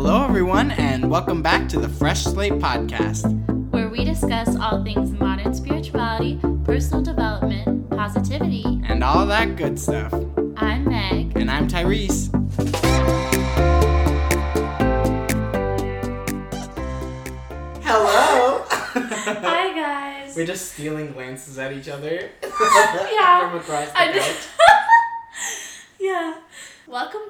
Hello, everyone, and welcome back to the Fresh Slate Podcast. where we discuss all things modern spirituality, personal development, positivity. And all that good stuff. I'm Meg. And I'm Tyrese. Hello! Hi guys. We're just stealing glances at each other Yeah. from across the I couch. just- yeah. Welcome.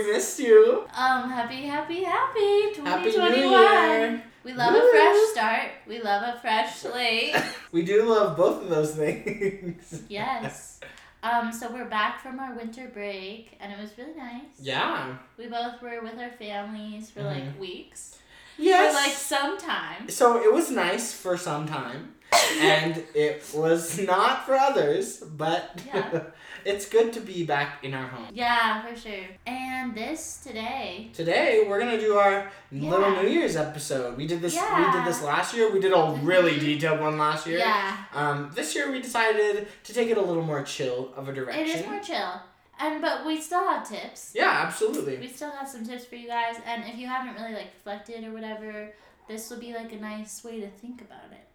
We missed you. Um, happy, happy, happy 2021. Happy New Year. We love Woo. a fresh start. We love a fresh slate. We do love both of those things. yes. Um, so we're back from our winter break, and it was really nice. Yeah. We both were with our families for Mhm. like weeks. Yes. For like some time. So it was nice for some time, and it was not for others, but Yeah. it's good to be back in our home. Yeah, for sure. And this today, Today we're gonna do our little New Year's episode. We did this. We did this last year. We did a really Mhm. detailed one last year. yeah, Um, this year we decided to take it a little more chill of a direction. it is more chill. And but we still have tips. Yeah, absolutely. We still have some tips for you guys, and if you haven't really like reflected or whatever, this will be like a nice way to think about it.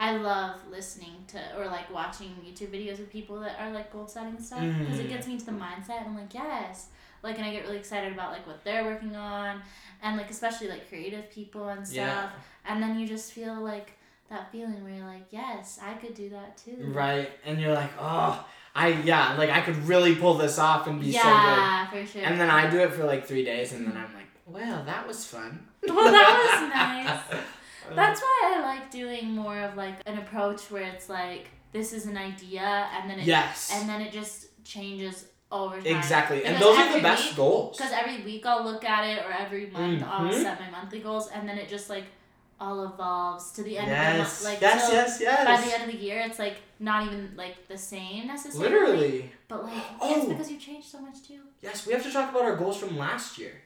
I love listening to or like watching YouTube videos of people that are like goal setting and stuff because Mhm. it gets me into the mindset. And I'm like, yes, like, and I get really excited about like what they're working on, and like especially like creative people and stuff. Yeah. And then you just feel like that feeling where you're like, yes, I could do that too. Right, and you're like, oh, I yeah, like I could really pull this off and be so good. yeah, for sure. And then I do it for like three days, and then I'm like, well, that was fun. Well, that was nice. That's why I like doing more of like an approach where it's like this is an idea and then it yes, and then it just changes over time. exactly, and those are the best week- goals. Because every week I'll look at it or every month I'll Mhm. set my monthly goals and then it just like all evolves to the end of the Yes, month. Like yes, till yes, yes. by the end of the year it's like not even like the same necessarily. Literally, But like Oh. it's because you changed so much too. yes. We have to talk about our goals from last year.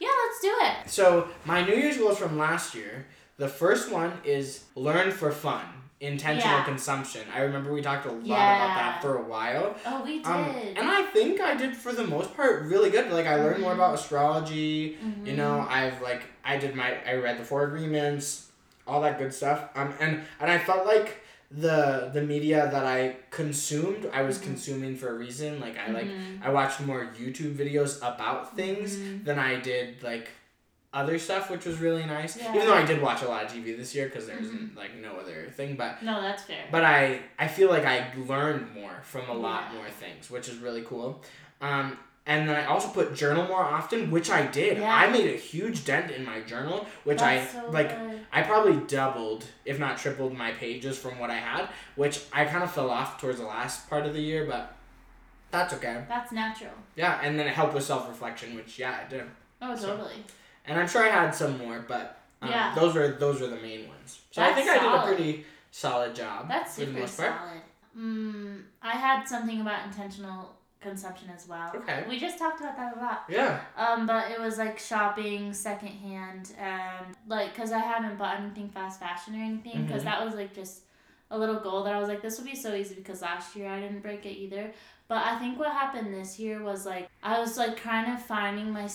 Yeah, let's do it. So my New Year's goals from last year. The first one is learn for fun, intentional Yeah. consumption. I remember we talked a lot Yeah. about that for a while. Oh, we did. Um, and I think I did for the most part really good. Like I learned more Mhm. about astrology. You Mhm. know, I've like I did my I read the four agreements, all that good stuff. Um, and and I felt like the the media that I consumed, I was Mhm. consuming for a reason. Like I like Mhm. I watched more YouTube videos about things Mhm. than I did like other stuff, which was really nice. Yeah. Even though I did watch a lot of TV this year because there Mhm. isn't like no other thing, but No, that's fair. but I I feel like I learned more from a lot Yeah. more things, which is really cool. Um, and then I also put journal more often, which I did. Yeah. I made a huge dent in my journal, which That's I so like. good. I probably doubled, if not tripled, my pages from what I had, which I kind of fell off towards the last part of the year, but that's okay. That's natural. Yeah, and then it helped with self reflection, which yeah, I did. Oh, So, totally. And I'm sure I had some more, but um, Yeah. those were those were the main ones. So I That's think I did a pretty solid job. That's super most part. solid. Mm, I had something about intentional consumption as well. Okay. We just talked about that a lot. Yeah. Um, but it was like shopping secondhand and like because I haven't bought anything fast fashion or anything because Mhm. that was like just a little goal that I was like this would be so easy because last year I didn't break it either. But I think what happened this year was like I was like kind of finding my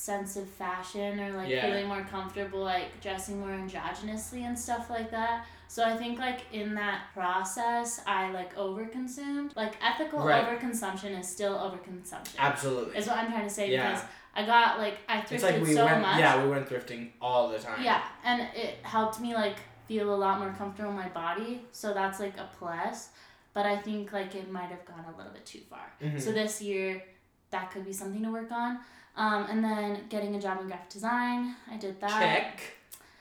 sense of fashion or like Yeah. feeling more comfortable like dressing more androgynously and stuff like that. So I think like in that process I like overconsumed. Like ethical Right. overconsumption is still overconsumption. Absolutely. Is what I'm trying to say Yeah. because I got like I It's thrifted like we so went, much. yeah, we went thrifting all the time. Yeah, and it helped me like feel a lot more comfortable in my body. So that's like a plus. But I think like it might have gone a little bit too far. Mhm. So this year, that could be something to work on. Um, and then getting a job in graphic design, I did that. Check.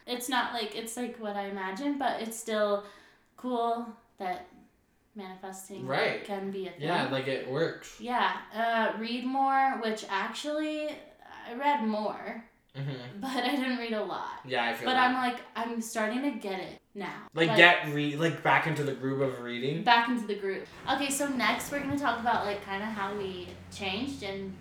It's not like it's like what I imagined, but it's still cool that manifesting Right. can be a thing. Yeah, like it works. Yeah, uh, read more, which actually I read more, hmm but I didn't read a lot. Yeah, I feel But that. I'm like, I'm starting to get it now. like, get re like back into the groove of reading. back into the group. Okay, so next we're gonna talk about like kind of how we changed and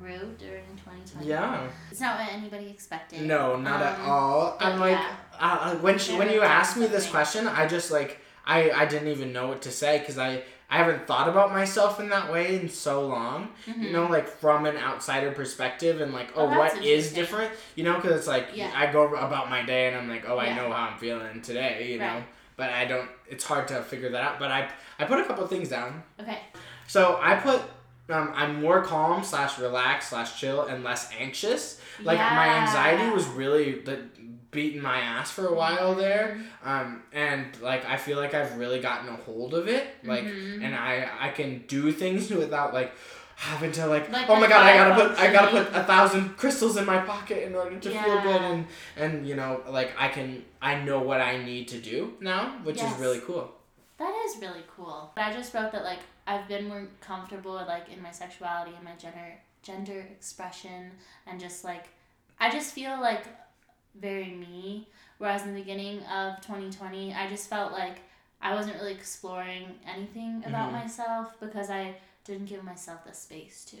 grew during 2020. Yeah. it's not what anybody expected. No, not at Um, all. I'm like, yeah. uh, when she, when you asked me this question, I just like I I didn't even know what to say because I I haven't thought about myself in that way in so long. Mhm. You know, like from an outsider perspective, and like, Oh, oh, what is different? You know, because it's like Yeah. I go about my day and I'm like, oh, I Yeah. know how I'm feeling today. You know, but I don't. It's hard to figure that out. But I I put a couple things down. Okay. So I put. Um, I'm more calm slash relaxed slash chill and less anxious. Like my anxiety was really like beating my ass for a while there. Um, and like I feel like I've really gotten a hold of it. Like Mhm. and I I can do things without like having to like, Like oh my god I gotta put I gotta put a thousand crystals in my pocket in order to feel good and and you know like I can I know what I need to do now which Yes. is really cool. That is really cool. But I just wrote that like I've been more comfortable like in my sexuality and my gender gender expression and just like I just feel like very me. Whereas in the beginning of 2020, I just felt like I wasn't really exploring anything about Mhm. myself because I didn't give myself the space to.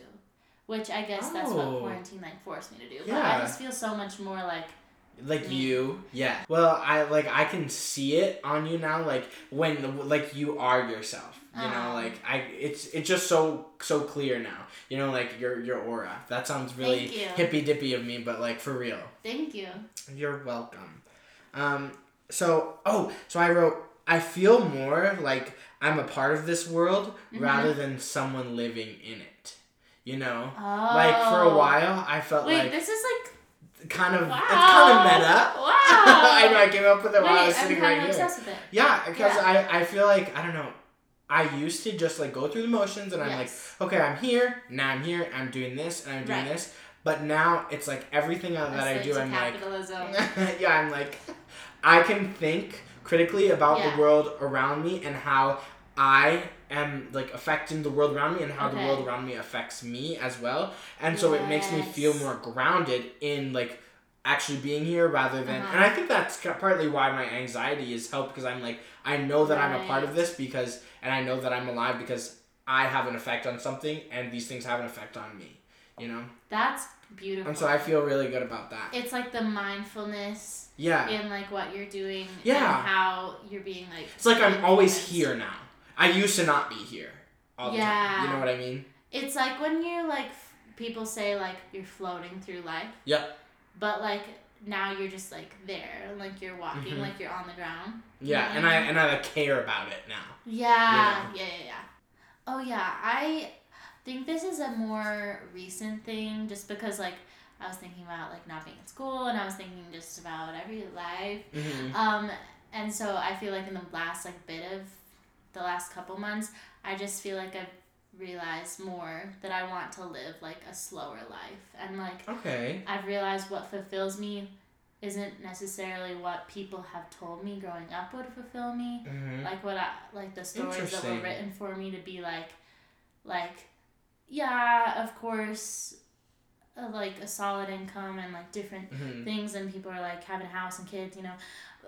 Which I guess that's what Oh. quarantine like forced me to do. But I just feel so much more like Like you, yeah. Well, I like I can see it on you now. Like when like you are yourself. You know, Uh-huh. like I it's it's just so so clear now. You know, like your your aura. That sounds really hippy dippy of me, but like for real. thank you. You're welcome. Um, so, oh, so I wrote, I feel more like I'm a part of this world Mhm. rather than someone living in it. You know? Oh. Like for a while, I felt Wait, like this is like kind of, wow. it's kind of meta. Wow. I know I came up with it Wait, while I was I'm sitting right here. Yeah, because Yeah. I, I feel like, I don't know, I used to just like go through the motions and I'm like, okay, I'm here, now I'm here, I'm doing this, and I'm doing Right. this. But now it's like everything that I do, I'm like, yeah, I'm like, I can think critically about Yeah. the world around me and how I am like affecting the world around me and how the world around me affects me as well. And so it makes me feel more grounded in like actually being here rather than Uh-huh. and I think that's partly why my anxiety is helped because I'm like I know that I'm a part of this because and I know that I'm alive because I have an effect on something and these things have an effect on me, you know? That's beautiful. And so I feel really good about that. it's like the mindfulness Yeah. in like what you're doing Yeah. and how you're being like It's like I'm always here now. I used to not be here all the time. Yeah. You know what I mean? It's like when you're like f- people say like you're floating through life. Yep. But like now you're just like there, like you're walking, Mhm. like you're on the ground. Yeah, and I and I like care about it now. Yeah, yeah, yeah, yeah. Oh yeah, I think this is a more recent thing, just because like I was thinking about like not being in school, and I was thinking just about every life. hmm Um, and so I feel like in the last like bit of the last couple months, I just feel like I've realized more that I want to live like a slower life, and like Okay. I've realized what fulfills me isn't necessarily what people have told me growing up would fulfill me. Hmm like what I like the stories that were written for me to be like like yeah of course uh, like a solid income and like different hmm things. And people are like having a house and kids you know?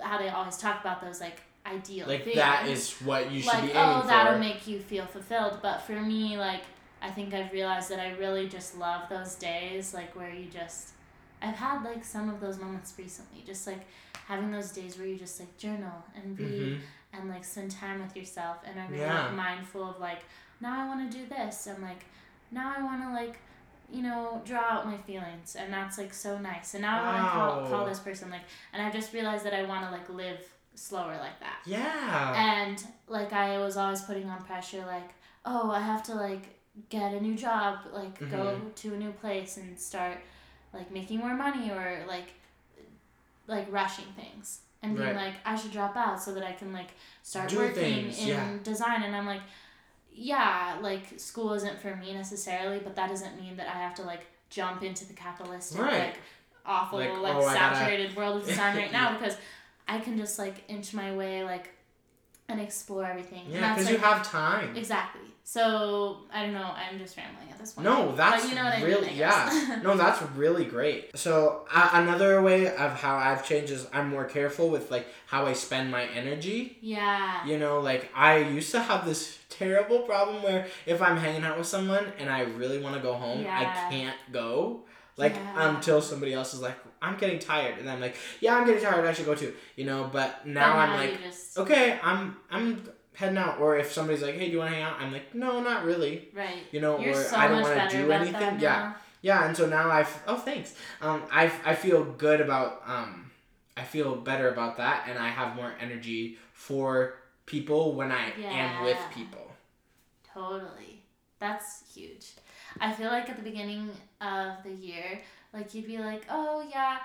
How they always talk about those like ideal Like things that is what you should like be aiming oh for. that'll make you feel fulfilled but for me like i think i've realized that i really just love those days like where you just i've had like some of those moments recently just like having those days where you just like journal and read Mhm. and like spend time with yourself and are really Yeah. like mindful of like now I want to do this and like now I want to like you know draw out my feelings and that's like so nice and now I want to call, call this person like and I've just realized that I want to like live slower like that Yeah. and like I was always putting on pressure like oh I have to like get a new job like go Mhm. to a new place and start like making more money or like like rushing things and being Right. like I should drop out so that I can like start Do working things, in yeah. design and I'm like yeah like school isn't for me necessarily but that doesn't mean that I have to like jump into the capitalistic Right. like awful Like, like, oh, I gotta- saturated world of design right now because I can just like inch my way like and explore everything. yeah, because you have time. exactly. So I don't know. I'm just rambling at this point. No, that's but you know what I really mean. I yeah. No, that's really great. So uh, another way of how I've changed is I'm more careful with like how I spend my energy. yeah. You know, like I used to have this terrible problem where if I'm hanging out with someone and I really want to go home, Yeah. I can't go. Like Yeah. until somebody else is like, I'm getting tired, and I'm like, yeah, I'm getting tired. I should go too. You know, but now But I'm like, just okay, I'm I'm heading out. Or if somebody's like, hey, do you want to hang out? I'm like, no, not really. Right. You know, You're or so I don't want to do anything. Yeah. Yeah, and so now I've oh thanks. Um, I I feel good about um, I feel better about that, and I have more energy for people when I am with people. Totally. That's huge. I feel like at the beginning of the year, like you'd be like, oh yeah,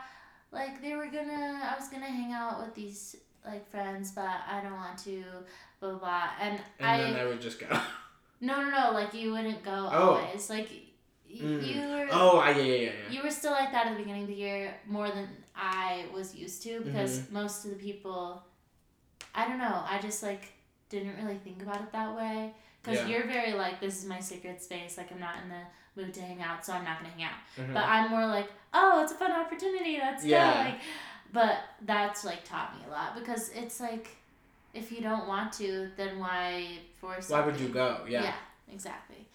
like they were gonna, I was gonna hang out with these like friends, but I don't want to, blah blah blah. And, And I, then I would just go. no no no, like you wouldn't go Oh. always. Like y- Mm. you were, oh, I, yeah, yeah. yeah. you were still like that at the beginning of the year more than I was used to because Mm-hmm. most of the people, I don't know, I just like didn't really think about it that way. Because Yeah. you're very like, this is my secret space, like I'm not in the mood to hang out, so I'm not gonna hang out. Mhm. But I'm more like, oh, it's a fun opportunity, let's Yeah. Like, but that's like taught me a lot because it's like, if you don't want to, then why force? Why would you go? Yeah. Yeah, exactly.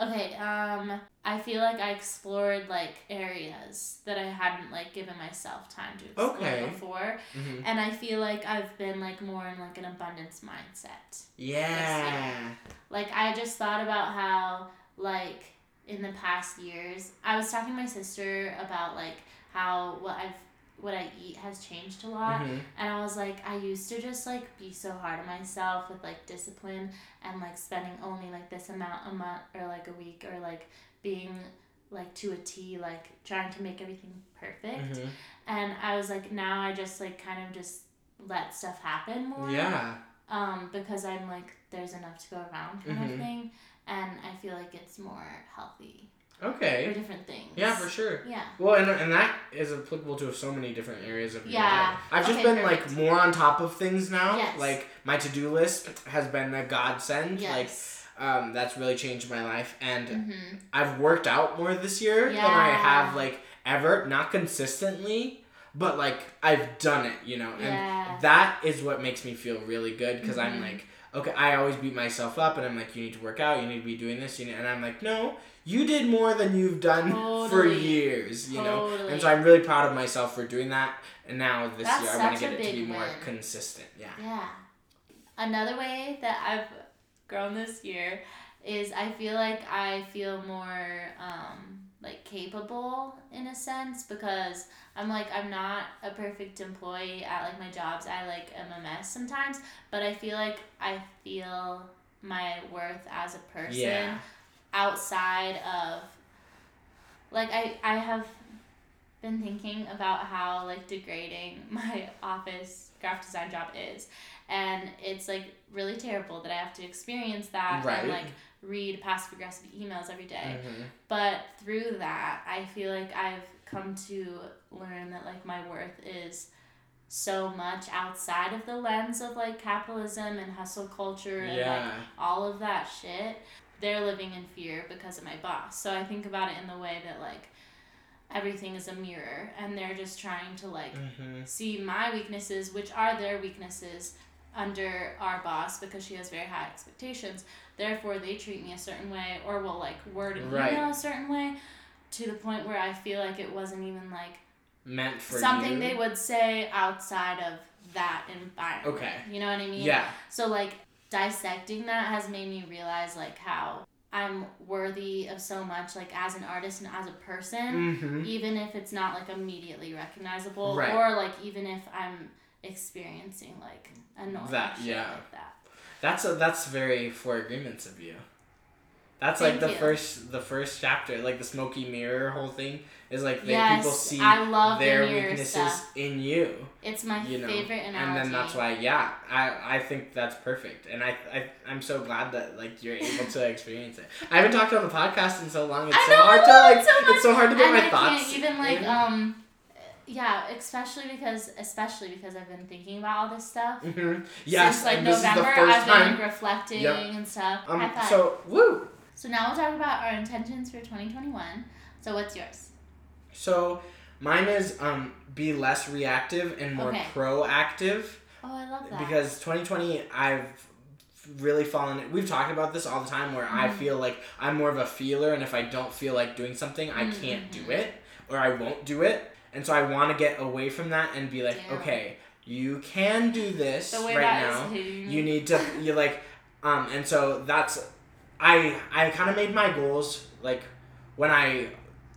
Okay, um, I feel like I explored like areas that I hadn't like given myself time to explore Okay. before, hmm and I feel like I've been like more in like an abundance mindset. Yeah. Like I just thought about how like in the past years, I was talking to my sister about like how what I've what I eat has changed a lot. Mhm. And I was like, I used to just like be so hard on myself with like discipline and like spending only like this amount a month or like a week or like being like to a T, like trying to make everything perfect. Mhm. And I was like, now I just like kind of just let stuff happen more. Yeah. Um, because I'm like, there's enough to go around kind Mhm. of thing. And I feel like it's more healthy for Okay. different things. Yeah, for sure. Yeah. Well, and, and that is applicable to so many different areas of your Yeah. life. I've just Okay, been perfect. like more on top of things now. Yes. Like my to do list has been a godsend. Like Yes. um, that's really changed my life, and mm-hmm. I've worked out more this year than I have like ever. Not consistently, but like I've done it. You know, and Yeah. that is what makes me feel really good because I'm Mhm. like. Okay, I always beat myself up, and I'm like, you need to work out, you need to be doing this, you need, and I'm like, no, you did more than you've done for years, you know. And so I'm really proud of myself for doing that. And now this That's year, I want to get it to be big more consistent. Yeah. Yeah. Another way that I've grown this year is I feel like I feel more um, like capable in a sense because I'm like I'm not a perfect employee at like my jobs. I like am a mess sometimes, but I feel like I feel my worth as a person Yeah. outside of like I I have been thinking about how like degrading my office graphic design job is and it's like really terrible that I have to experience that Right. and like read passive aggressive emails every day. Mhm. But through that, I feel like I've come to learn that like my worth is so much outside of the lens of like capitalism and hustle culture and like all of that shit, they're living in fear because of my boss. So I think about it in the way that like everything is a mirror and they're just trying to like Mhm. see my weaknesses, which are their weaknesses under our boss because she has very high expectations. Therefore they treat me a certain way or will like word an Right. email a certain way to the point where I feel like it wasn't even like Meant for something you. they would say outside of that environment. Okay. You know what I mean? Yeah. So like dissecting that has made me realize like how I'm worthy of so much like as an artist and as a person, Mm-hmm. even if it's not like immediately recognizable Right. or like even if I'm experiencing like a normal That- yeah. like that. That's a, that's very four agreements of you. That's Thank like the you. first the first chapter, like the smoky mirror whole thing is like they, yes, people see I love their the weaknesses stuff. in you. It's my you know, favorite analogy. and then that's why yeah i i think that's perfect and i, I i'm so glad that like you're able to experience it i haven't talked on the podcast in so long it's I so know, hard to like it's so it's so hard to get and my I thoughts can't even like in. um yeah, especially because especially because I've been thinking about all this stuff. Mhm. yes Since like November, is the 1st I've been time like reflecting Yep. and stuff. um so woo So now we'll talk about our intentions for 2021. So what's yours? so mine is um be less reactive and more Okay. proactive Oh, I love that. because 2020 i've really fallen we've talked about this all the time where i Mhm. feel like i'm more of a feeler and if i don't feel like doing something i can't Mhm. do it or i won't do it and so i want to get away from that and be like okay you can do this right now. You need to you like um and so that's I I kind of made my goals like when I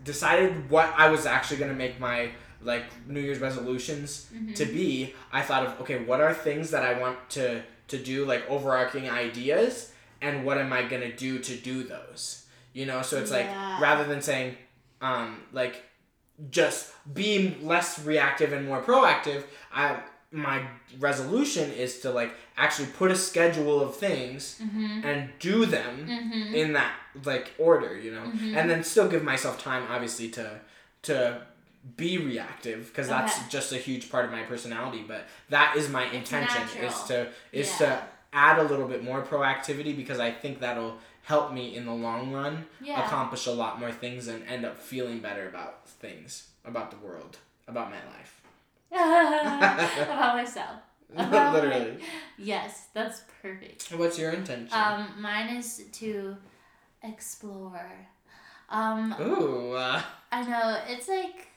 decided what I was actually going to make my like New Year's resolutions Mhm. to be, I thought of okay, what are things that I want to to do like overarching ideas and what am I going to do to do those? You know, so it's Yeah. like rather than saying um like just be less reactive and more proactive, I my resolution is to like actually put a schedule of things Mhm. and do them Mhm. in that like order, you know, Mhm. and then still give myself time, obviously, to to be reactive because that's just a huge part of my personality. But that is my intention is to is Yeah. to add a little bit more proactivity because I think that'll help me in the long run Yeah. accomplish a lot more things and end up feeling better about things, about the world, about my life. About myself. About Literally. Yes, that's perfect. What's your intention? Um, mine is to explore. Um, Ooh. Uh, I know it's like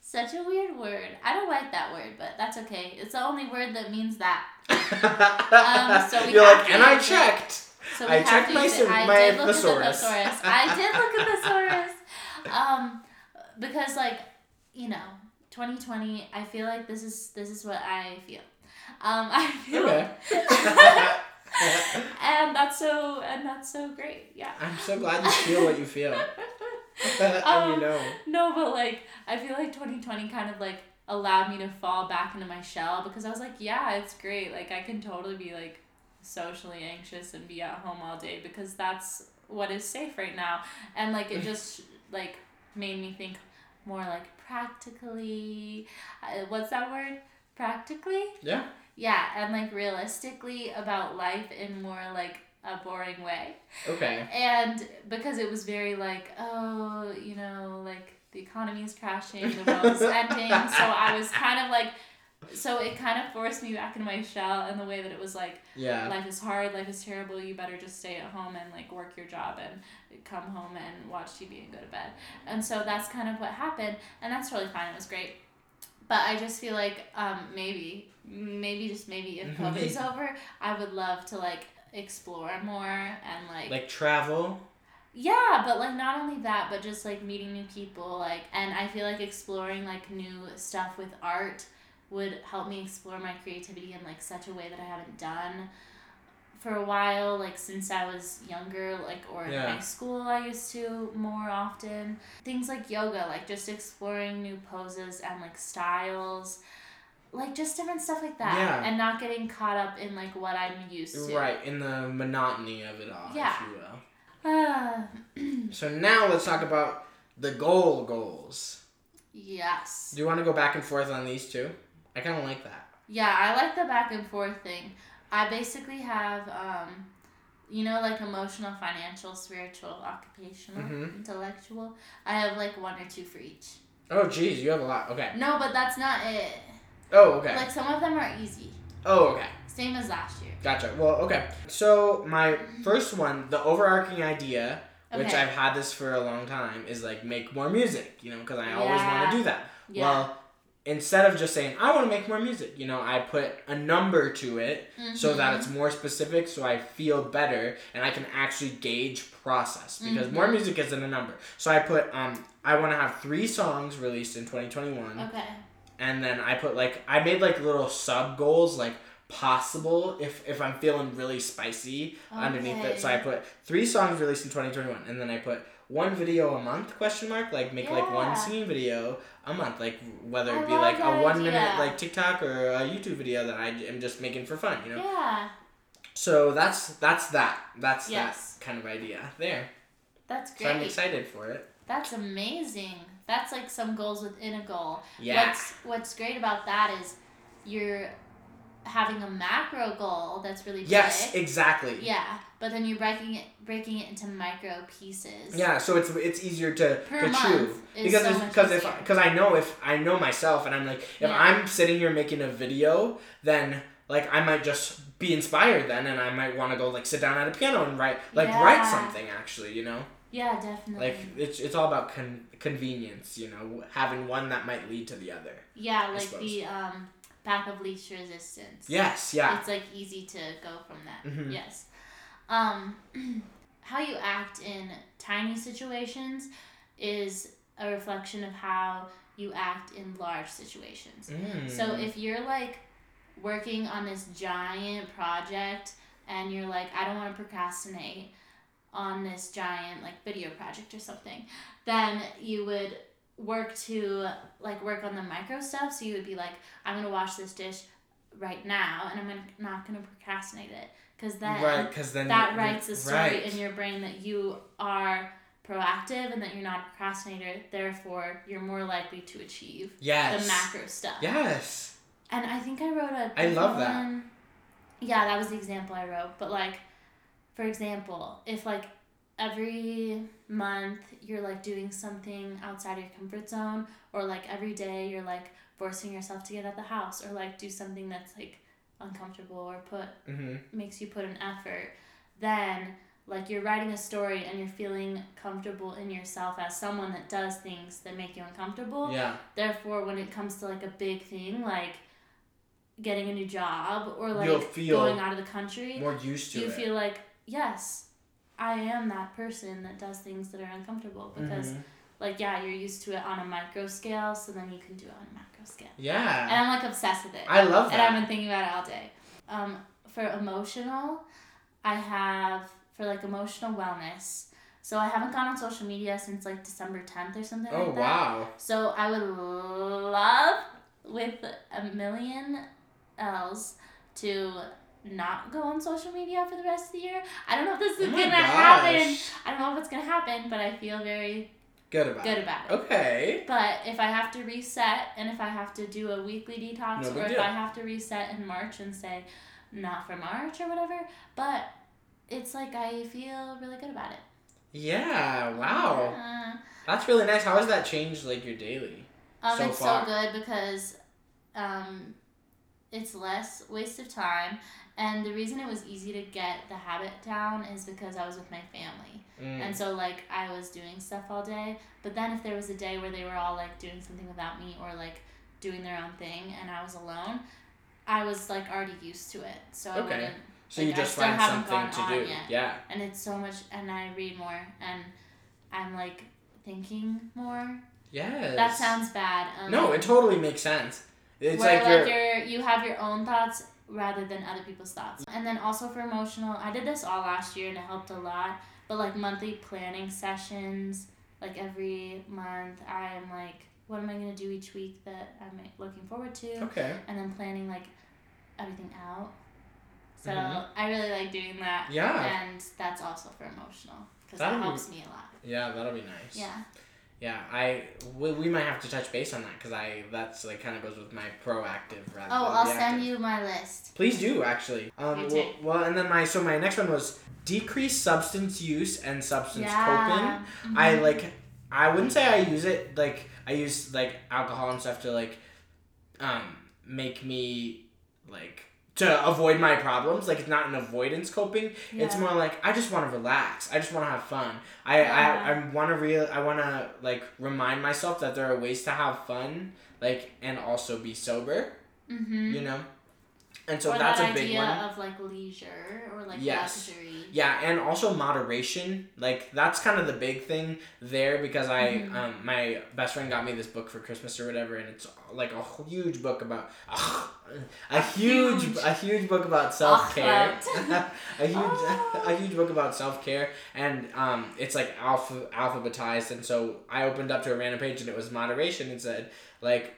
such a weird word. I don't like that word, but that's okay. It's the only word that means that. Um, so we You're like, and I checked. it. So I checked my use. I my did look thesaurus. at the thesaurus. I did look at the thesaurus. Um, because like you know, 2020. I feel like this is this is what I feel. Um, I feel. Okay. and that's so and that's so great. Yeah. I'm so glad you feel what you feel. and Um, you know. No, but like I feel like 2020 kind of like allowed me to fall back into my shell because I was like, yeah, it's great. Like I can totally be like socially anxious and be at home all day because that's what is safe right now. And like it just like made me think more like practically. Uh, what's that word? Practically? Yeah. Yeah, and like realistically about life in more like a boring way Okay. and because it was very like oh you know like the economy is crashing the world is ending so i was kind of like so it kind of forced me back into my shell in the way that it was like Yeah. life is hard life is terrible you better just stay at home and like work your job and come home and watch tv and go to bed and so that's kind of what happened and that's really fine it was great but i just feel like um, maybe maybe just maybe if covid is over i would love to like explore more and like Like travel. yeah, but like not only that, but just like meeting new people, like and I feel like exploring like new stuff with art would help me explore my creativity in like such a way that I haven't done for a while, like since I was younger, like or in high school I used to more often. Things like yoga, like just exploring new poses and like styles. Like just different stuff like that. Yeah. And not getting caught up in like what I'm used to. Right, in the monotony of it all, Yeah. if you will. Ah, So now let's talk about the goal goals. yes. Do you want to go back and forth on these two? I kind of like that. Yeah, I like the back and forth thing. I basically have, um, you know, like emotional, financial, spiritual, occupational, Mhm. intellectual. I have like one or two for each. Oh, geez, you have a lot. Okay. No, but that's not it. Oh, okay. Like some of them are easy, Oh, okay. same as last year. Gotcha. Well, okay. So my first one, the overarching idea, which Okay. I've had this for a long time, is like make more music. You know, because I always want to do that. Yeah. Well, instead of just saying I want to make more music, you know, I put a number to it so that Mhm. it's more specific, so I feel better and I can actually gauge process because more Mhm. music isn't a number. So I put um I want to have three songs released in 2021 Okay. and then I put like I made like little sub goals like possible if if I'm feeling really spicy underneath it. So I put three songs released in 2021 and then I put one video a month question mark like make like one singing video a month like whether I it be like a one minute like TikTok or a YouTube video that I am just making for fun, you know. Yeah, So that's that's that. That's Yes. that kind of idea there. that's great So I'm excited for it. That's amazing. That's like some goals within a goal. Yeah. What's What's great about that is you're having a macro goal that's really Yes, exactly. Yeah, but then you're breaking it breaking it into micro pieces. Yeah, so it's it's easier to, Per to chew because so because if because I know if I know myself and I'm like if Yeah. I'm sitting here making a video then like I might just be inspired then and I might want to go like sit down at a piano and write like write something actually you know Yeah, definitely. like it's it's all about con- convenience you know having one that might lead to the other yeah, like the um path of least resistance. Yes, yeah. It's like easy to go from that. Mhm. Yes. Um, how you act in tiny situations is a reflection of how you act in large situations. Mm. So if you're like working on this giant project and you're like, I don't want to procrastinate on this giant like video project or something, then you would work to like work on the micro stuff. So you would be like, I'm gonna wash this dish right now, and I'm gonna, not gonna procrastinate it, because then right, because then that writes a story right. in your brain that you are proactive and that you're not a procrastinator. Therefore, you're more likely to achieve Yes. the macro stuff. Yes. And I think I wrote a. I love that. One. Yeah, that was the example I wrote. But like, for example, if like every month you're like doing something outside your comfort zone, or like every day you're like forcing yourself to get out the house, or like do something that's like uncomfortable or put Mm-hmm. makes you put an effort, then like you're writing a story and you're feeling comfortable in yourself as someone that does things that make you uncomfortable. Yeah. Therefore, when it comes to like a big thing like getting a new job or like going out of the country, More used to you it. feel like yes, I am that person that does things that are uncomfortable because Mhm. like yeah, you're used to it on a micro scale, so then you can do it on a macro scale. Yeah. And I'm like obsessed with it. I love it. And I've been thinking about it all day. Um, for emotional, I have for like emotional wellness. So I haven't gone on social media since like December tenth or something Oh like that. wow. So I would love with a million L's to not go on social media for the rest of the year. I don't know if this is Oh gonna happen. I don't know if it's gonna happen, but I feel very Good about good it. about it. Okay. But if I have to reset and if I have to do a weekly detox No or if deal. I have to reset in March and say not for March or whatever, but it's like I feel really good about it. Yeah. Wow. Uh, That's really nice. How has that changed like your daily? um, So it's far. so good because um, it's less waste of time. And the reason it was easy to get the habit down is because I was with my family. Mm. And so like I was doing stuff all day, but then if there was a day where they were all like doing something without me or like doing their own thing and I was alone, I was like already used to it. So I Okay. wouldn't so like, you I just find something to do. yet. Yeah. and it's so much and I read more and I'm like thinking more. Yes. That sounds bad. Um, No, it totally makes sense. It's where like, like, you're you have your own thoughts rather than other people's thoughts. And then also for emotional, I did this all last year and it helped a lot. But like monthly planning sessions, like every month, I am like, what am I gonna do each week that I'm looking forward to, Okay. and then planning like everything out. So Mhm. I really like doing that. Yeah. And that's also for emotional because that That'll be- helps me a lot. Yeah, that'll be nice. Yeah. Yeah, I we, we might have to touch base on that because I that's like kind of goes with my proactive rather. Oh, than I'll reactive. send you my list. Please do actually. Um, Me well, well, and then my so my next one was decrease substance use and substance coping. Yeah. I like I wouldn't say I use it like I use like alcohol and stuff to like um make me like to avoid my problems like it's not an avoidance coping. It's more like I just want to relax. I just want to have fun. I Yeah. I, I want to real I want to like remind myself that there are ways to have fun like and also be sober. Mhm. you know and so or that's that a big idea one of like leisure or like Yes. luxury. yeah, and also moderation. Like that's kind of the big thing there because I Mhm. um my best friend got me this book for Christmas or whatever, and it's like a huge book about a huge huge- a huge book about self care. A huge Oh. a huge book about self care, and um it's like alpha alphabetized, and so I opened up to a random page and it was moderation and said like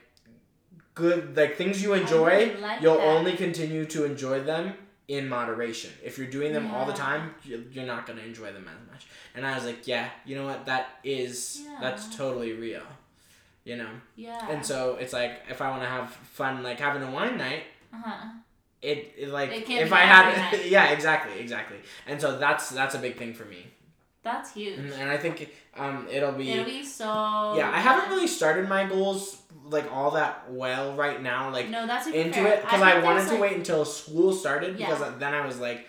good like things you enjoy like you'll that. only continue to enjoy them in moderation. If you're doing them all the time, you- you're not going to enjoy them as much. And I was like, yeah, you know what? That is that's totally real. You know. Yeah. And so it's like if I want to have fun like having a wine night, uh-huh. it, it like It can't if be I had yeah, exactly, exactly. And so that's that's a big thing for me. That's huge. And I think um it'll be It'll be so. Yeah, I haven't really started my goals like all that well right now like No, that's into fair. it because I, think wanted to like- wait until school started Yeah. because uh, then I was like,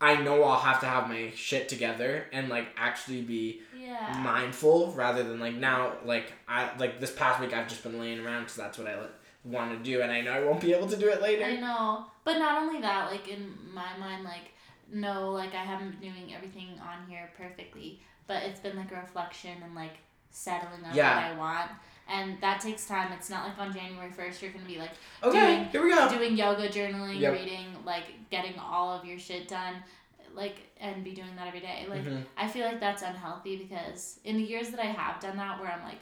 I know I'll have to have my shit together and like actually be Yeah. mindful rather than like now like I like this past week I've just been laying around because that's what I li- want to do, and I know I won't be able to do it later. I know, but not only that, like in my mind, like no, like I haven't been doing everything on here perfectly, but it's been like a reflection and like settling on Yeah. what I want. And that takes time. It's not like on January first you're gonna be like Okay, doing- here we go. doing yoga, journaling, Yep. reading, like getting all of your shit done, like and be doing that every day. Like Mhm. I feel like that's unhealthy because in the years that I have done that, where I'm like,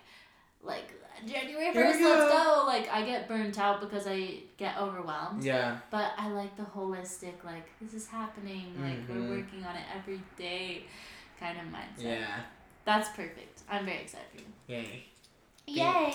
like January first, let's go. go. Like I get burnt out because I get overwhelmed. Yeah. But I like the holistic, like this is happening, like Mhm. we're working on it every day, kind of mindset. Yeah. That's perfect. I'm very excited for you. Yay. Yay!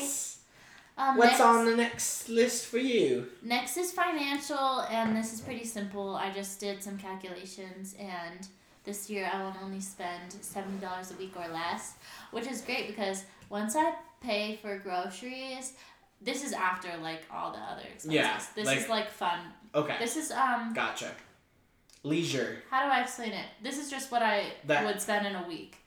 Um, What's next, on the next list for you? Next is financial, and this is pretty simple. I just did some calculations, and this year I will only spend seventy dollars a week or less, which is great because once I pay for groceries, this is after like all the other expenses. Yeah, this like- is like fun. Okay. This is um. Gotcha. Leisure. How do I explain it? This is just what I That- would spend in a week.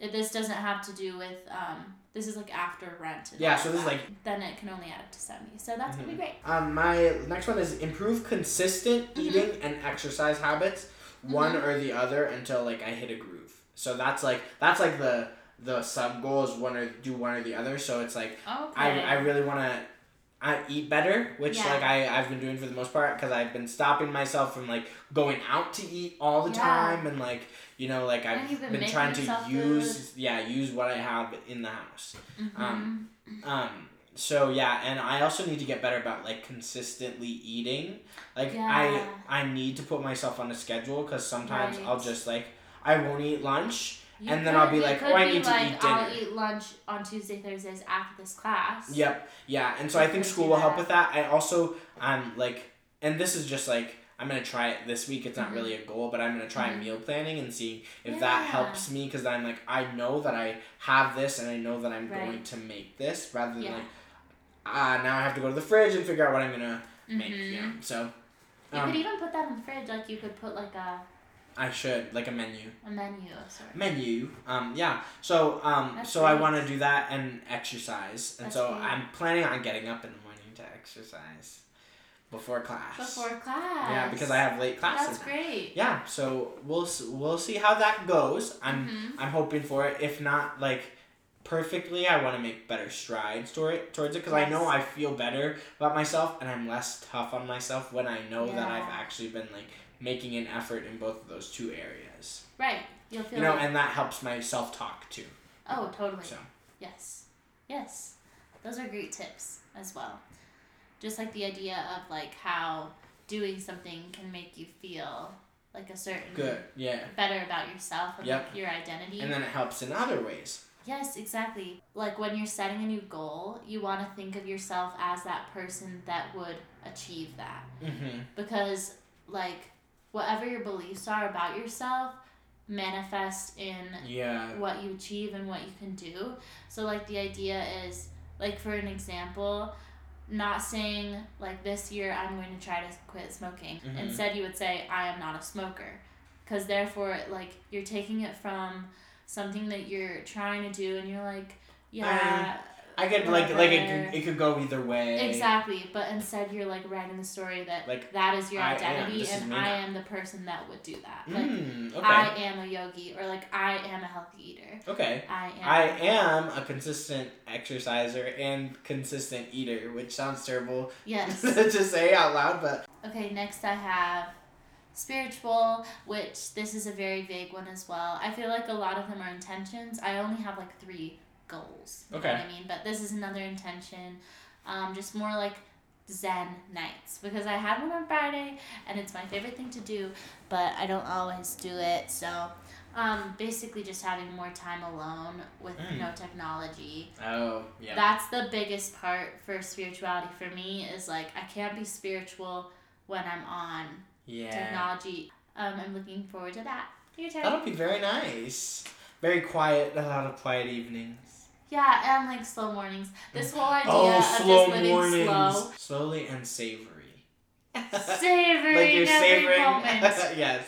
This doesn't have to do with um. This is like after rent. and Yeah, so this is like- Then it can only add up to seventy. So that's gonna be great. Um, my next one is improve consistent Mhm. eating and exercise habits, one Mhm. or the other until like I hit a groove. So that's like that's like the the sub goal is one or do one or the other. So it's like Okay. I, I really want to I eat better, which Yeah. like I I've been doing for the most part because I've been stopping myself from like going out to eat all the Yeah. time and like you know like I've been been trying to use yeah use what I have in the house. Mhm. Um, Um, so yeah, and I also need to get better about like consistently eating. Like Yeah. I I need to put myself on a schedule because sometimes I'll just like I won't eat lunch. You and then I'll be like, "Oh, I need to like, eat I'll eat lunch on Tuesday, Thursdays after this class. Yep, yeah, and so I think school will help with that. I also I'm like, and this is just like I'm gonna try it this week. It's not Mhm. really a goal, but I'm gonna try Mhm. meal planning and see if that helps me because I'm like I know that I have this and I know that I'm Right. going to make this rather than Yeah. like ah now I have to go to the fridge and figure out what I'm gonna make. Mhm. You know, so You um, could even put that in the fridge. Like you could put like a, I should like a menu. a menu sorts. Menu. Um, yeah. So um, That's so I want to do that and exercise, and That's so. I'm planning on getting up in the morning to exercise before class. Before class. Yeah, because I have late classes. That's great. Yeah, so we'll we'll see how that goes. I'm Mhm. I'm hoping for it. If not like perfectly, I want to make better strides toward it, towards it because I know I feel better about myself and I'm less tough on myself when I know that I've actually been like making an effort in both of those two areas. Right. You'll feel You know, like, and that helps my self talk too. oh, totally. So Yes. Yes. Those are great tips as well. Just like the idea of like how doing something can make you feel like a certain good, yeah. better about yourself and Yep. like your identity. And then it helps in other ways. Yes, exactly. Like when you're setting a new goal, you want to think of yourself as that person that would achieve that. Mm-hmm. Because, like, whatever your beliefs are about yourself manifest in Yeah. what you achieve and what you can do. So, like, the idea is, like, for an example, not saying, like, this year I'm going to try to quit smoking. Mhm. Instead, you would say, I am not a smoker. Because, therefore, like, you're taking it from something that you're trying to do and you're like, yeah. I could like like it could, it could go either way. Exactly, but instead you're like writing the story that Like, that is your I am, identity, this and I am the person that would do that. Like Mm, okay. I am a yogi, or like I am a healthy eater. okay. I am. I am a consistent exerciser and consistent eater, which sounds terrible Yes. to say out loud, but okay. Next, I have spiritual, which this is a very vague one as well. I feel like a lot of them are intentions. I only have like three goals. You Okay. Know what I mean, but this is another intention. Um, just more like Zen nights because I had one on Friday and it's my favorite thing to do, but I don't always do it. So, um, basically, just having more time alone with Mm. no technology. oh yeah. That's the biggest part for spirituality for me is like I can't be spiritual when I'm on yeah. technology. Um, I'm looking forward to that. Your turn. That'll be very nice. Very quiet, a lot of quiet evenings. Yeah, and like slow mornings. This whole idea oh, of slow just living mornings. slow, Slowly and savory. savoring like you're every savoring. moment. yes.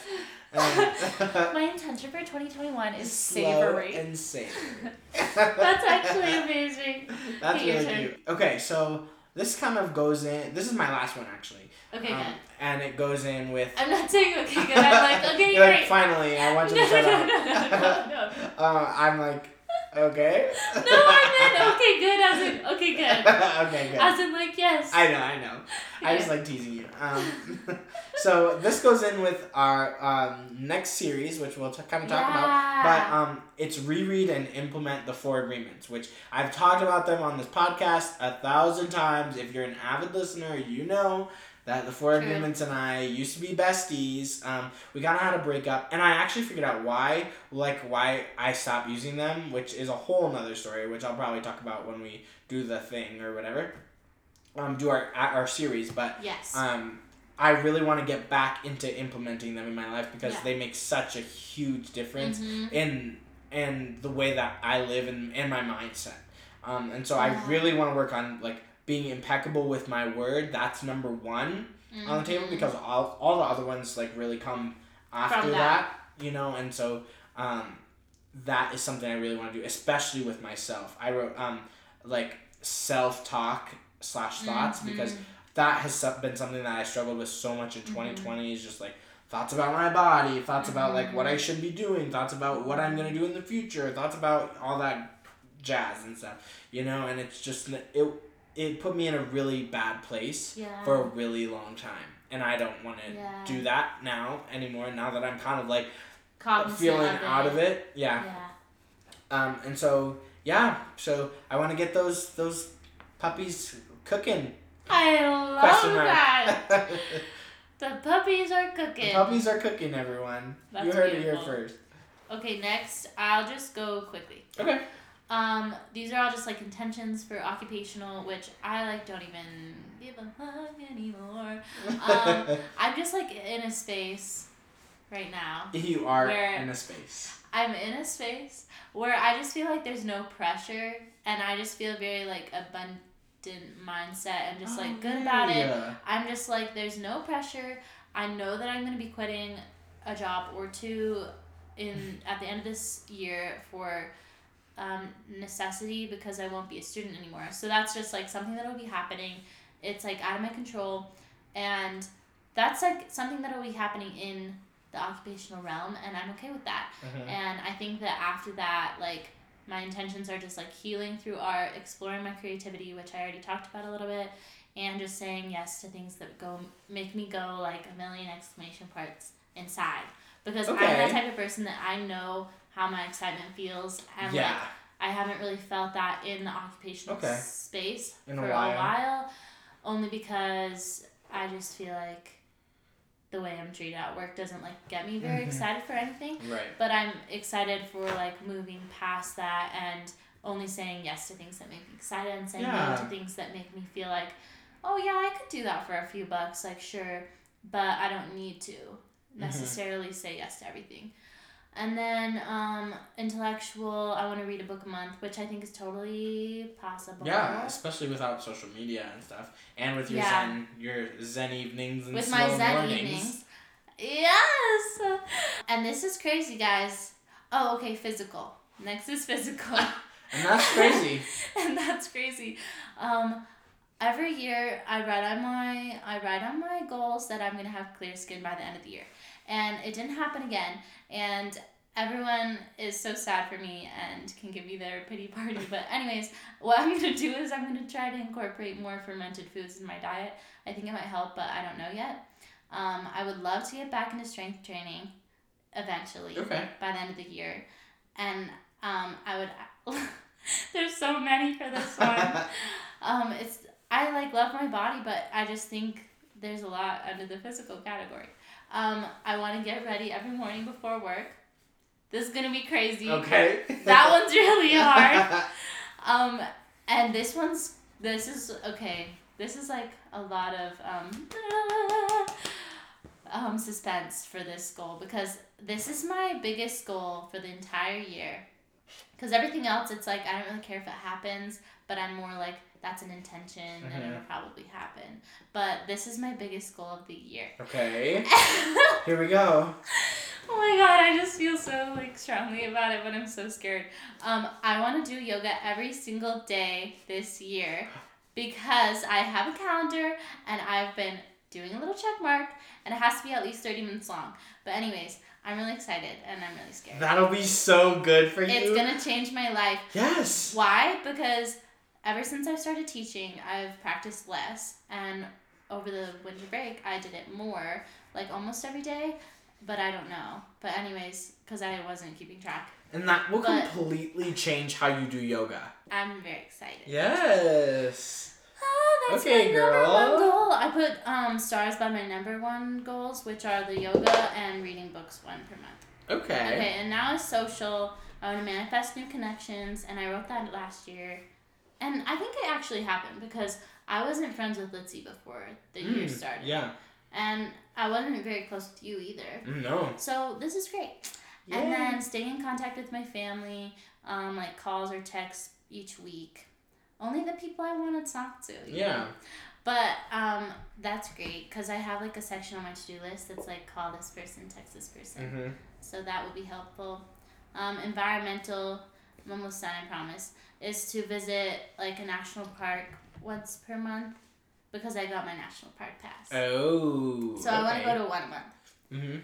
Um, My intention for 2021 is slow savory. and savory. That's actually amazing. That's Okay, your really turn. cute. Okay, so this kind of goes in. This is my last one actually. Okay, Um, good. and it goes in with. I'm not saying okay, good. I'm like, okay, You're like, finally, I want you no, to shut no, up. no, no, no, no, no. uh, I'm like, okay. No, I meant okay, good. As in okay, good. okay, good. As in like yes. I know, I know. I just like teasing you. Um, so this goes in with our um, next series, which we'll t- kind of talk about. But um, it's reread and implement the four agreements, which I've talked about them on this podcast a thousand times. If you're an avid listener, you know that the four True. agreements and I used to be besties. Um, we kind of had a breakup, and I actually figured out why, like why I stopped using them, which is a whole nother story, which I'll probably talk about when we do the thing or whatever. Um, do our our series, but yes. um, I really want to get back into implementing them in my life because Yeah. they make such a huge difference Mhm. in in the way that I live and in my mindset. Um, and so I really want to work on like being impeccable with my word. That's number one on the table Mhm. because all, all the other ones like really come after that. that. you know. And so um, that is something I really want to do, especially with myself. I wrote um, like self talk slash thoughts because Mhm. that has been something that I struggled with so much in Mm-hmm. 2020 is just like thoughts about my body, thoughts about like what I Mm-hmm. should be doing, thoughts about what I'm going to do in the future, thoughts about all that jazz and stuff, you know, and it's just it it put me in a really bad place Yeah. for a really long time. And I don't want to Yeah. do that now anymore now that I'm kind of like Cognizant feeling of out of it. Yeah. Yeah. Um and so yeah, so I want to get those those puppies cooking. I love that. The puppies are The cooking. puppies are cooking, everyone. you That's heard it here first. Okay, next I'll just go quickly. Okay. Um, these are all just like intentions for occupational, which I like don't even give a fuck anymore. Um, I'm just like in a space right now. you are in a space. I'm in a space where I just feel like there's no pressure and I just feel very like abundant mindset and just Oh, like good about it. I'm just like, there's no pressure. I know that I'm gonna be quitting a job or two in at the end of this year for um, necessity because I won't be a student anymore. So that's just like something that'll be happening. It's like out of my control, and that's like something that'll be happening in the occupational realm, and I'm okay with that. Mhm. And I think that after that, like my intentions are just like healing through art, exploring my creativity, which I already talked about a little bit, and just saying yes to things that go make me go like a million exclamation parts inside. Because I'm Okay. that type of person that I know how my excitement feels, and yeah. like I haven't really felt that in the occupational Okay. space In a for while. a while, only because I just feel like the way I'm treated at work doesn't like get me very Mhm. excited for anything Right. but I'm excited for like moving past that and only saying yes to things that make me excited and saying Yeah. no to things that make me feel like, oh yeah, I could do that for a few bucks, like sure, but I don't need to Mm-hmm. necessarily say yes to everything. And then um, intellectual, I want to read a book a month, which I think is totally possible. Yeah, especially without social media and stuff, and with your Yeah. zen, your zen evenings and with slow my Zen mornings. evenings. Yes. And this is crazy, guys. Oh, okay, physical. Next is physical. And that's crazy. and that's crazy. Um, every year I write on my I write on my goals that I'm gonna have clear skin by the end of the year, and it didn't happen again. And everyone is so sad for me and can give me their pity party. But anyways, what I'm gonna do is I'm gonna try to incorporate more fermented foods in my diet. I think it might help, but I don't know yet. Um, I would love to get back into strength training eventually Okay. by the end of the year. And um, I would. there's so many for this one. um, it's I like love my body, but I just think there's a lot under the physical category. Um, I want to get ready every morning before work. This is gonna be crazy. okay. That one's really hard. Um, and this one's this is okay. This is like a lot of um, um suspense for this goal because this is my biggest goal for the entire year. Because everything else, it's like I don't really care if it happens, but I'm more like that's an intention and Mhm. it'll probably happen. But this is my biggest goal of the year. okay. Here we go. Oh my god, I just feel so like strongly about it, but I'm so scared. Um, I want to do yoga every single day this year because I have a calendar and I've been doing a little check mark and it has to be at least 30 minutes long. But anyways, I'm really excited and I'm really scared. That'll be so good for you. It's going to change my life. Yes. Why? Because ever since I started teaching, I've practiced less and over the winter break, I did it more, like almost every day, but I don't know. But anyways, cuz I wasn't keeping track. And that will But- completely change how you do yoga. I'm very excited. Yes. Oh, that's Okay, my number girl. one goal. I put um, stars by my number one goals, which are the yoga and reading books one per month. Okay. Okay, and now is social. I want to manifest new connections, and I wrote that last year. And I think it actually happened because I wasn't friends with Litzy before the year Mm, started. Yeah. And I wasn't very close with you either. No. So this is great. Yeah. And then staying in contact with my family, um, like calls or texts each week. Only the people I want to talk to. Yeah. know? But um, that's great because I have like a section on my to do list that's like call this person, text this person. Mm-hmm. So that would be helpful. Um, environmental, I'm almost done, I promise, is to visit like a national park once per month because I got my national park pass. Oh. so I want to go to one a month. Mm-hmm.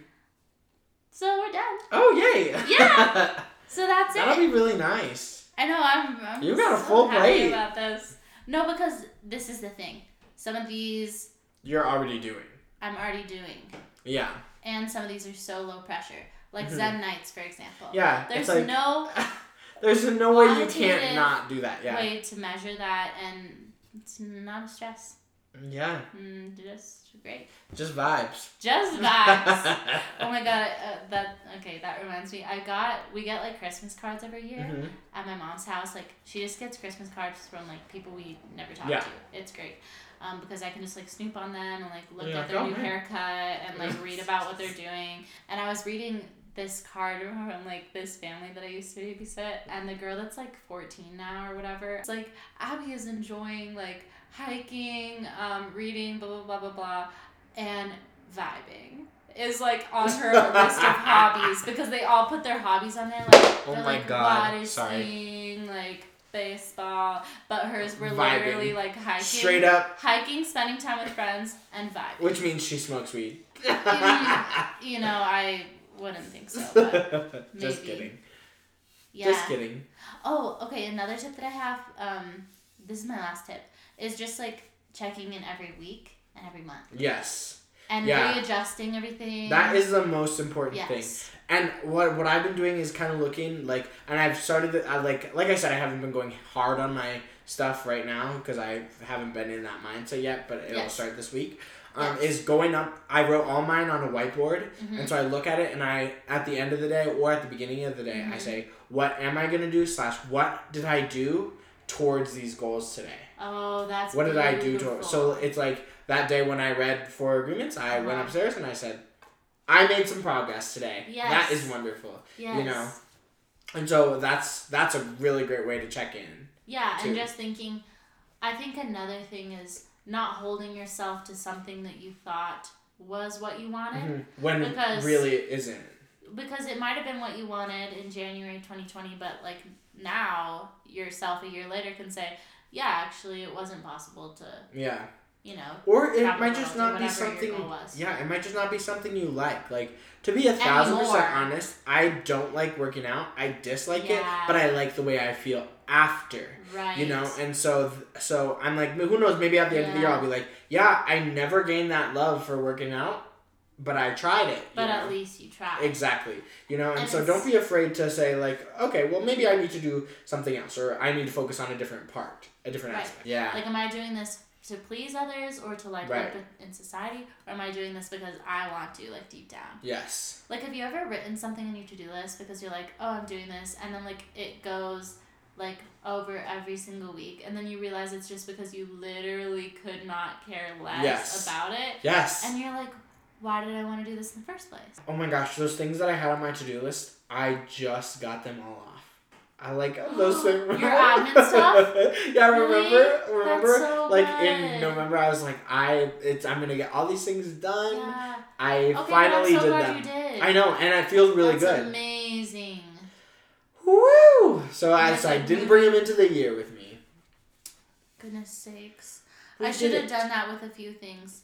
So we're done. Oh yay! Yeah. So that's it. That'll be really nice. I know I'm. I'm You got a so full happy plate. about this. No, because this is the thing. Some of these You're already doing. I'm already doing, Yeah. and some of these are so low pressure, like Mhm. Zen nights, for example. Yeah. There's like no there's no way you can't not do that. Yeah. way to measure that, and it's not a stress. Yeah. Mm, just great. Just vibes. Just vibes. oh my god, uh, that okay. That reminds me. I got we get like Christmas cards every year. Mhm. at my mom's house, like she just gets Christmas cards from like people we never talk Yeah. to. It's great. Um, because I can just like snoop on them and like look You're at their "Oh, new man." haircut and like read about what they're doing. And I was reading this card from like this family that I used to babysit and the girl that's like 14 now or whatever. It's like Abby is enjoying like hiking, um, reading, blah blah blah blah blah, and vibing is like on her list of hobbies because they all put their hobbies on there like Oh they're, my like God, sorry. skiing, like baseball, but hers were Vibing. literally like hiking, Straight up, hiking, spending time with friends, and vibing. which means she smokes weed. you know, I wouldn't think so, but Just maybe. kidding. yeah. Just kidding. Oh, okay. Another tip that I have, um, this is my last tip, is just like checking in every week and every month Yes. and Yeah. readjusting everything. That is the most important thing. yes. And what what I've been doing is kind of looking like, and I've started. I like like I said, I haven't been going hard on my stuff right now because I haven't been in that mindset yet. But it'll Yes. start this week. Um, Is going up. I wrote all mine on a whiteboard, Mhm. and so I look at it, and I at the end of the day or at the beginning of the day, I Mhm. say, what am I gonna do? Slash, what did I do towards these goals today? Oh, that's What did I do beautiful. to So it's like that day when I read four agreements, I went Uh-huh. upstairs and I said, I made some progress today. Yes. That is wonderful. yes. you know, And so that's that's a really great way to check in. Yeah, too. and just thinking, I think another thing is not holding yourself to something that you thought was what you wanted. Mhm. When Because- really it isn't. because it might have been what you wanted in January 2020, but like now yourself a year later can say, yeah, actually it wasn't possible to, Yeah. you know, Or it might just not be something. Yeah, it might just not be something you like. Like to be a thousand percent honest, I don't like working out. I dislike it, but I like the way I feel after. right? You know, and so so I'm like, who knows? Maybe at the end of the year, I'll be like, yeah, I never gained that love for working out, but I tried it. but know? at least you tried. Exactly. You know, and, And so don't be afraid to say like, okay, well maybe I need to do something else, or I need to focus on a different part, a different Right. aspect. Yeah. Like, am I doing this to please others or to like Right. work in society, or am I doing this because I want to, like deep down? yes. Like, have you ever written something on your to do list because you're like, oh, I'm doing this, and then like it goes like over every single week, and then you realize it's just because you literally could not care less Yes. about it, Yes. and you're like, why did I want to do this in the first place? oh my gosh, those things that I had on my to do list, I just got them all off. I like those things. Your admin stuff? yeah, Really? remember? Remember? That's so like good. in November, I was like, I it's I'm gonna get all these things done. Yeah. I Okay, finally so did them. did. I know, and I feel really That's good. Amazing. So I so I didn't bring him into the year with me. goodness sakes. We I should have done that with a few things.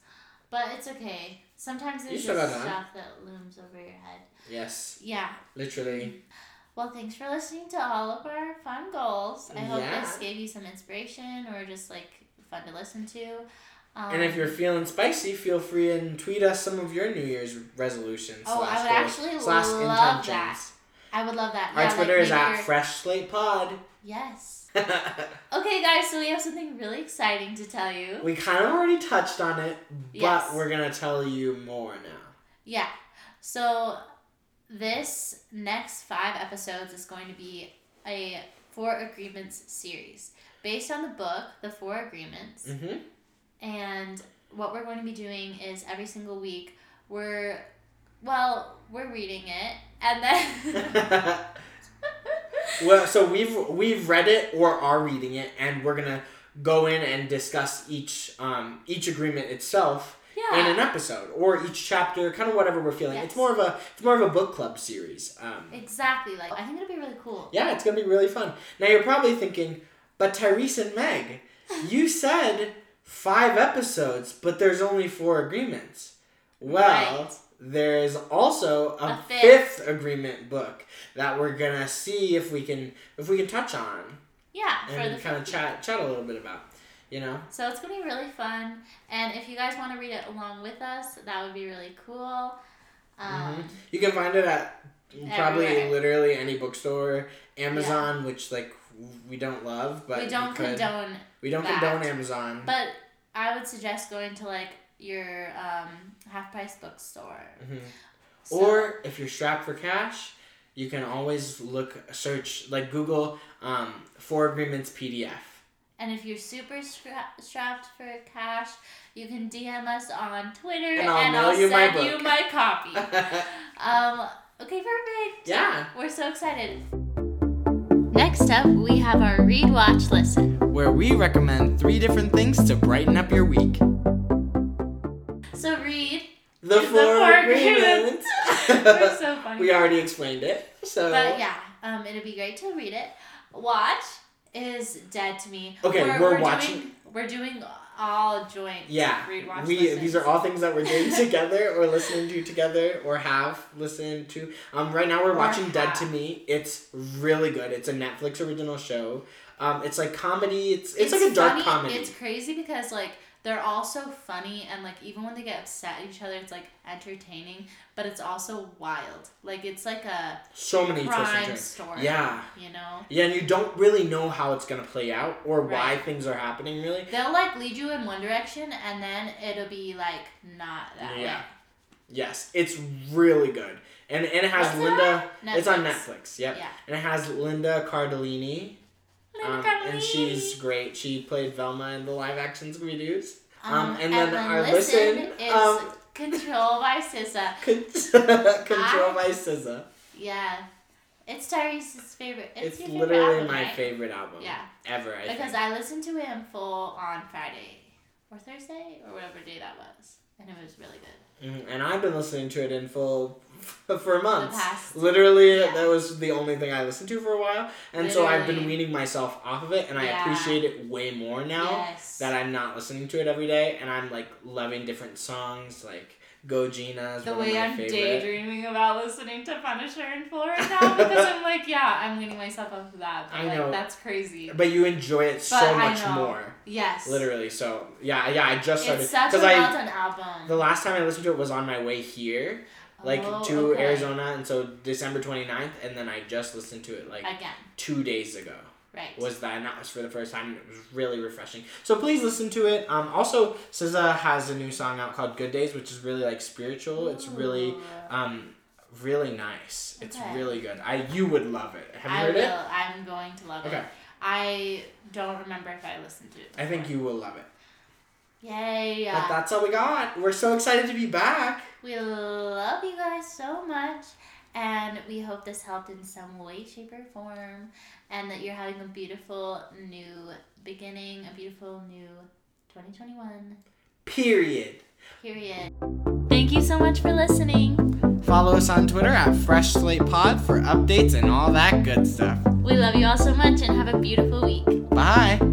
But it's okay. Sometimes there's just stuff that looms over your head. Yes, Yeah. literally. Well, thanks for listening to all of our fun goals. I hope Yeah. this gave you some inspiration or just like fun to listen to. Um, And if you're feeling spicy, feel free and tweet us some of your New Year's resolutions. Oh, I slash would goals, actually love intentions. that. I would love that. Our yeah, like Twitter is maybe at your- Fresh Slate Pod. Yes. Okay, guys, so we have something really exciting to tell you. we kind of already touched on it, but Yes. we're gonna tell you more now. Yeah. So this next five episodes is going to be a Four Agreements series based on the book, The Four Agreements. Mm-hmm. And what we're going to be doing is every single week we're well, we're reading it and then well, so we've we've read it or are reading it, and we're gonna go in and discuss each um, each agreement itself in an episode or each chapter, kind of whatever we're feeling. Yes. It's more of a it's more of a book club series. Um, Exactly. Like I think it'll be really cool. yeah, it's gonna be really fun. Now you're probably thinking, but Tyrese and Meg, you said five episodes, but there's only four agreements. Well, Right. There's also a, A fifth. fifth. agreement book that we're gonna see if we can if we can touch on Yeah, for and kind of chat chat a little bit about. You know, So it's gonna be really fun, and if you guys want to read it along with us, that would be really cool. Um, you can find it at probably Everywhere. literally any bookstore, Amazon, which like we don't love, but we don't could. condone, we don't that. condone Amazon. but I would suggest going to like your um, half price bookstore. Mhm. So- Or if you're strapped for cash, you can always look search like Google um, Four Agreements PDF. and if you're super stra- strapped for cash, you can DM us on Twitter, And and I'll I'll, mail you my send you my copy. um, okay, perfect. yeah, We're so excited. Next up, we have our read, watch, listen. where we recommend three different things to brighten up your week. So read. The Is the Four Four Agreements. We're so funny. we already explained it. So But yeah, um, it'd be great to read it. Watch is dead to me. Okay, we're watching- Doing, we're doing all joint. Yeah, read, watch, we listen. these are all things that we're doing together or listening to together or have listened to. Um, right now we're Or watching Dead to. Me. It's really good. It's a Netflix original show. Um, it's like comedy. It's it's, like a dark funny. comedy. It's crazy because like they're all so funny and like even when they get upset at each other, it's like entertaining, but it's also wild. Like it's like a so many twists and crime turns. story. Yeah. You know. Yeah, and you don't really know how it's gonna play out or why things are happening. Really. They'll like lead you in one direction and then it'll be like not that Yeah. way. Yes, it's really good, and and it has What's Linda. It's on Netflix. Netflix. Yep. Yeah. And it has Linda Cardellini. Um, and she's great. She played Velma in the live action Scooby Doo's. Um, Um, and then then, our listen, listen, is um, Control by SZA. Control I- by SZA. Yeah, it's Tyrese's favorite. It's, It's, favorite literally album, my right? favorite album Yeah, ever. I because think. I listened to it in full on Friday or Thursday or whatever day that was, and it was really good. Mhm, And I've been listening to it in full for months. Literally, yeah. that was the only thing I listened to for a while, and so I've been weaning myself off of it, and I appreciate it way more now. yes. that I'm not listening to it every day, and I'm like loving different songs, like Go the one way of my I'm favorite. daydreaming about listening to Punisher in full right now because I'm like, yeah, I'm weaning myself off of that. But I like, know. That's crazy. But you enjoy it so But I much more, Yes. literally. So yeah, yeah, I just started It's such a because I well done album. the last time I listened to it was on my way here, like Oh, to okay. Arizona, and so December 29th, and then I just listened to it like Again, two days ago. right. Was that and that was for the first time? It was really refreshing. So please listen to it. Um, also, SZA has a new song out called "Good Days," which is really like spiritual. It's really um really nice. It's really good. I you would love it. Have you I heard will. it? I'm going to love Okay. it. I don't remember if I listened to it. I think you will love it. Yay! But that's all we got. We're so excited to be back. We love you guys so much, and we hope this helped in some way, shape, or form, and that you're having a beautiful new beginning, a beautiful new 2021. Period. Period. Thank you so much for listening. Follow us on Twitter at Fresh Slate Pod for updates and all that good stuff. We love you all so much, and have a beautiful week. Bye.